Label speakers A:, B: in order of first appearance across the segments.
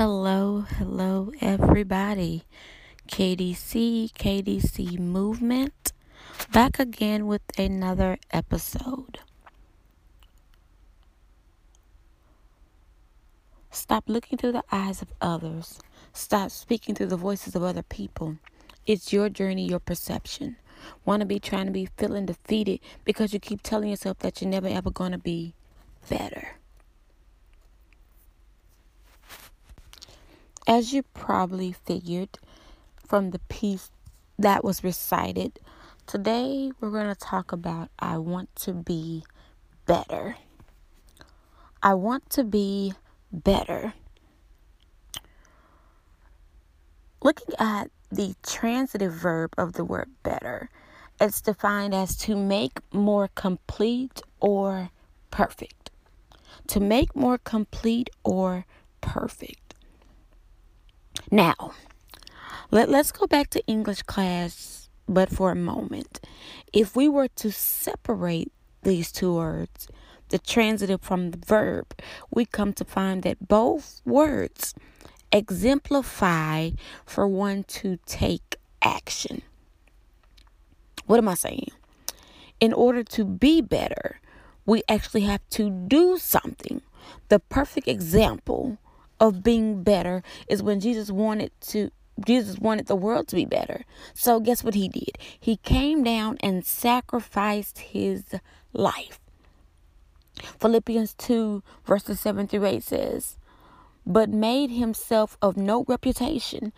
A: Hello, hello, everybody. KDC, KDC Movement, back again with another episode. Stop looking through the eyes of others. Stop speaking through the voices of other people. It's your journey, your perception. Want to be trying to be feeling defeated because you keep telling yourself that you're never ever going to be better. As you probably figured from the piece that was recited, today we're going to talk about I want to be better. I want to be better. Looking at the transitive verb of the word better, it's defined as to make more complete or perfect. To make more complete or perfect. Now, let, let's go back to English class, but for a moment. If we were to separate these two words, the transitive from the verb, we come to find that both words exemplify for one to take action. What am I saying? In order to be better, we actually have to do something. The perfect example of being better is when Jesus wanted to Jesus wanted the world to be better. So guess what he did? He came down and sacrificed his life. Philippians 2 verses 7 through 8 says, but made himself of no reputation,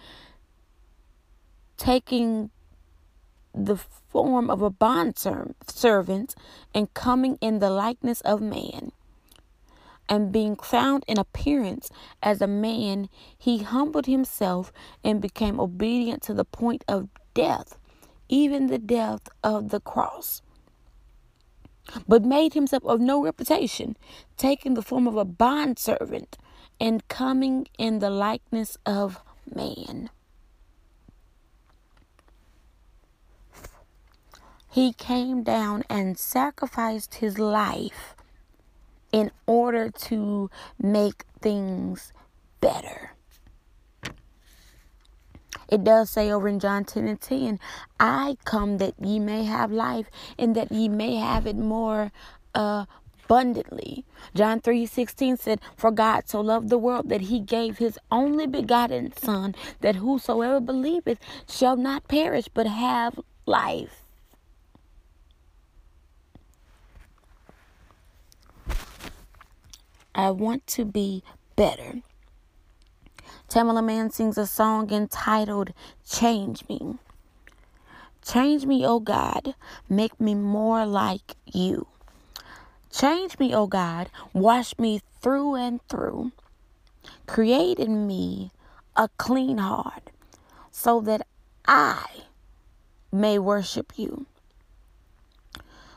A: taking the form of a bond servant and coming in the likeness of man and being found in appearance as a man, he humbled himself and became obedient to the point of death, even the death of the cross. But made himself of no reputation, taking the form of a bondservant and coming in the likeness of man. He came down and sacrificed his life in order to make things better. It does say over in John 10 and 10, I come that ye may have life and that ye may have it more abundantly. John 3 16 said, For God so loved the world that he gave his only begotten Son, that whosoever believeth shall not perish but have life. I want to be better. Tamela Mann sings a song entitled Change Me. Change me, O God, make me more like you. Change me, O God, wash me through and through. Create in me a clean heart so that I may worship you.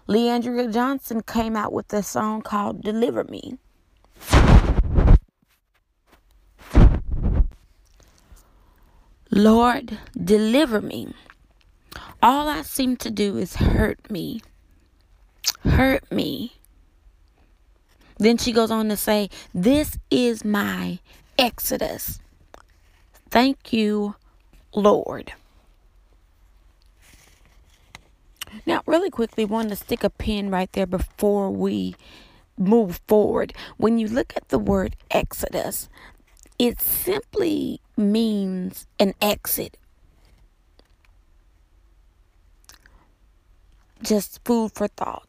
A: Le'Andria Johnson came out with a song called Deliver Me. Lord, deliver me. All I seem to do is hurt me. Hurt me. Then she goes on to say, This is my exodus. Thank you, Lord. Now, really quickly, want to stick a pin right there before we move forward. When you look at the word exodus, it simply means an exit. Just food for thought.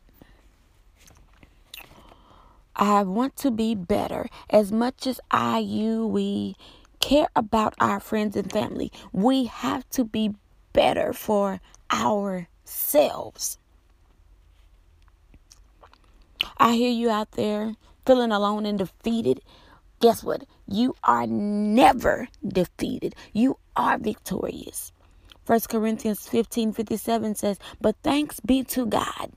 A: I want to be better. As much as I, you, we care about our friends and family, we have to be better for ourselves. I hear you out there feeling alone and defeated. Guess what? You are never defeated. You are victorious. 1 Corinthians 15 57 says, But thanks be to God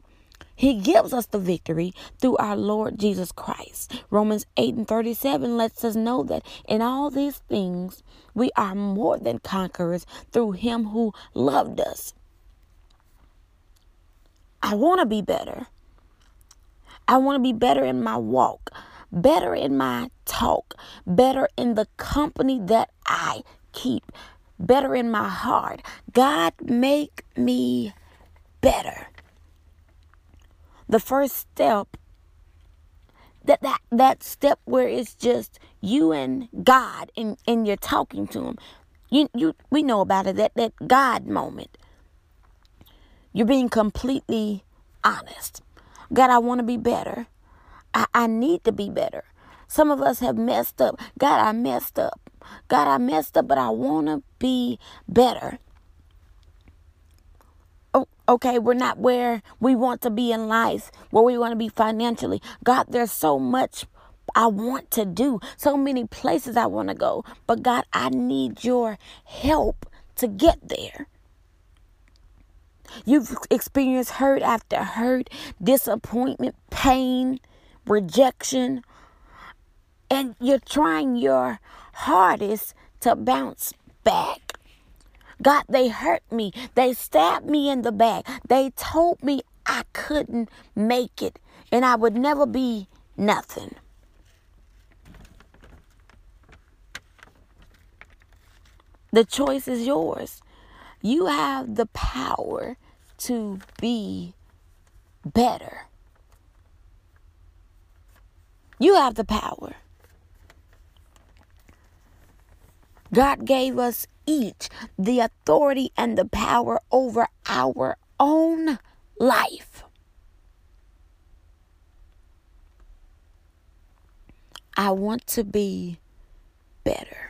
A: he gives us the victory through our Lord Jesus Christ. Romans 8 and 37 lets us know that in all these things we are more than conquerors through him who loved us. I want to be better. I want to be better in my walk, better in my talk, better in the company that I keep, better in my heart. God, make me better. The first step that that that step where it's just you and God and and you're talking to him. You you we know about it that that God moment. You're being completely honest. God I want to be better I, I need to be better some of us have messed up God I messed up God I messed up but I want to be better oh, okay, we're not where we want to be in life, where we want to be financially. God, there's so much I want to do, so many places I want to go. But God, I need your help to get there. You've experienced hurt after hurt, disappointment, pain, rejection, and you're trying your hardest to bounce back. God, they hurt me. They stabbed me in the back. They told me I couldn't make it and I would never be nothing. The choice is yours. You have the power to be better. You have the power. God gave us each the authority and the power over our own life. I want to be better.